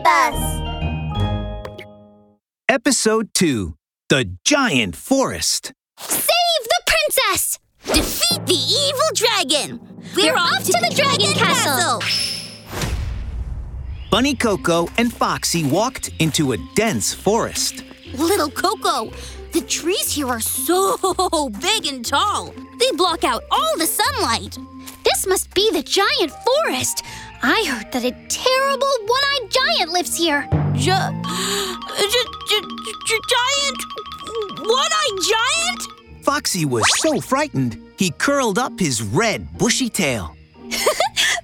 Save us! Episode 2 The Giant Forest. Save the princess! Defeat the evil dragon! We're, off, to, the, dragon, castle. Bunny Coco and Foxie walked into a dense forest. Little Coco, the trees here are so big and tall. They block out all the sunlight. This must be the giant forest. I heard that a terrible one-eyed giant lives here. Gi- gi- gi- gi- giant? One-eyed giant? Foxie was so frightened, he curled up his red, bushy tail.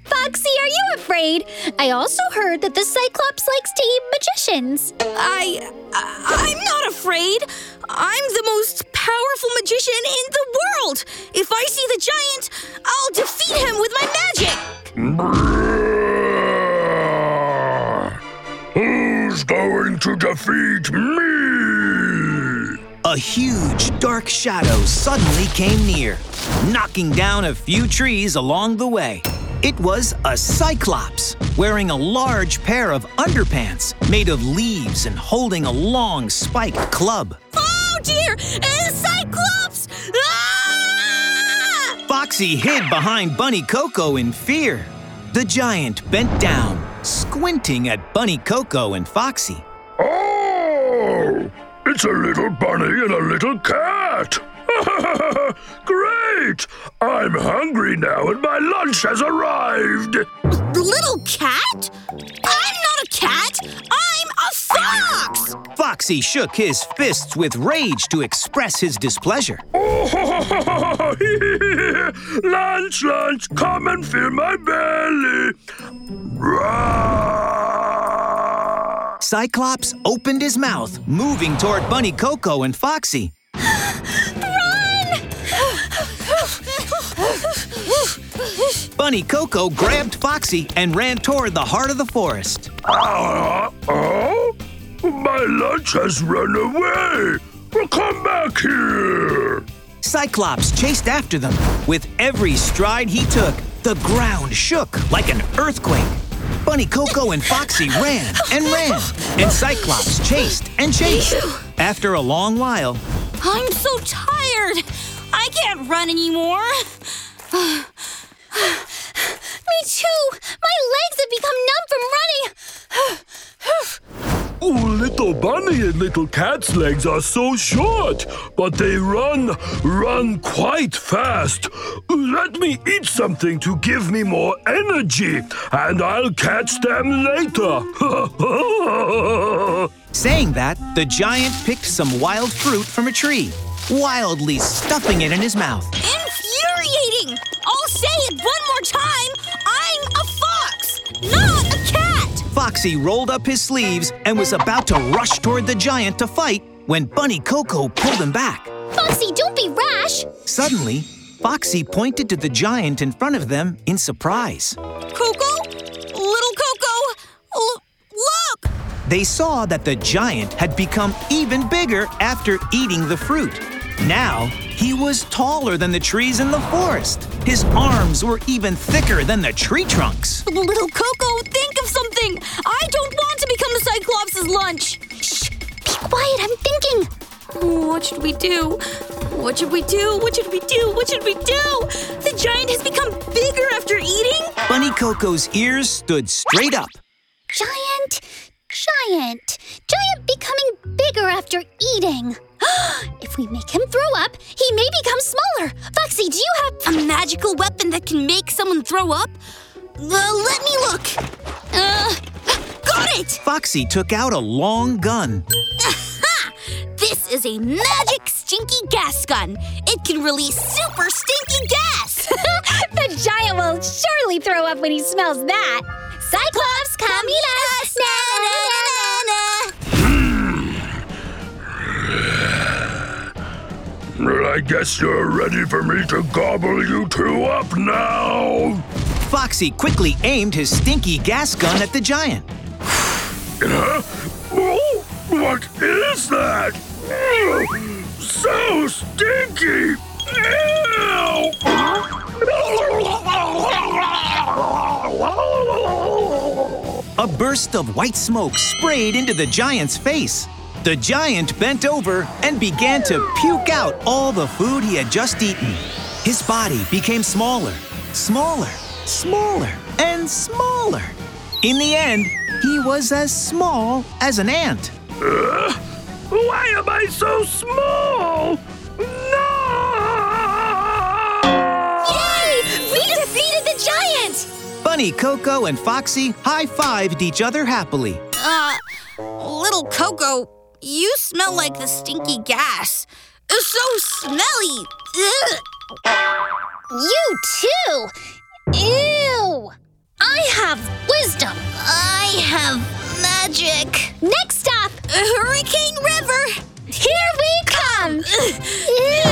Foxie, are you afraid? I also heard that the Cyclops likes to eat magicians. I, I I'm not afraid. I'm the most powerful magician in the world. If I see the giant, defeat me? A huge, dark shadow suddenly came near, knocking down a few trees along the way. It was a Cyclops, wearing a large pair of underpants made of leaves and holding a long spiked club. Oh dear! A Cyclops! Ah! Foxie hid behind Bunny Coco in fear. The giant bent down, squinting at Bunny Coco and Foxie. It's a little bunny and a little cat. Great! I'm hungry now and my lunch has arrived. The little cat? I'm not a cat. I'm a fox. Foxie shook his fists with rage to express his displeasure. lunch, lunch, come and fill my belly. Roar! Cyclops opened his mouth, moving toward Bunny Coco and Foxie. Run! Bunny Coco grabbed Foxie and ran toward the heart of the forest. Uh, oh? My lunch has run away. Come back here. Cyclops chased after them. With every stride he took, the ground shook like an earthquake. Bunny Coco and Foxie ran and ran, and Cyclops chased and chased. After a long while, I'm so tired. I can't run anymore. Me too. My legs have become numb from running. Oh, little bunny and little cat's legs are so short, but they run, run quite fast. Let me eat something to give me more energy, and I'll catch them later. saying that, the giant picked some wild fruit from a tree, wildly stuffing it in his mouth. Infuriating! I'll say it Foxie rolled up his sleeves and was about to rush toward the giant to fight when Bunny Coco pulled him back. Foxie, don't be rash. Suddenly, Foxie pointed to the giant in front of them in surprise. Coco, little Coco, l- look. They saw that the giant had become even bigger after eating the fruit. Now, he was taller than the trees in the forest. His arms were even thicker than the tree trunks. Little Coco, think of something. Cyclops' lunch. Shh. Be quiet. I'm thinking. What should we do? What should we do? What should we do? What should we do? The giant has become bigger after eating? Bunny Coco's ears stood straight up. Giant, giant, giant becoming bigger after eating. if we make him throw up, he may become smaller. Foxie, do you have A magical weapon that can make someone throw up? Uh, let me look. Uh, it! Foxie took out a long gun. Ha! This is a magic stinky gas gun. It can release super stinky gas. the giant will surely throw up when he smells that. Cyclops, come eat us! Well, hmm. I guess you're ready for me to gobble you two up now. Foxie quickly aimed his stinky gas gun at the giant. Oh, what is that? So stinky! Ew. a burst of white smoke sprayed into the giant's face. The giant bent over and began to puke out all the food he had just eaten. His body became smaller, smaller, smaller, and smaller. In the end, he was as small as an ant. Why am I so small? No! Yay! We defeated the giant! Bunny Coco and Foxie high fived each other happily. Uh, little Coco, you smell like the stinky gas. It's so smelly. Ugh. You too! Ew! I have wisdom. I have magic. Next stop, Hurricane River. here we come!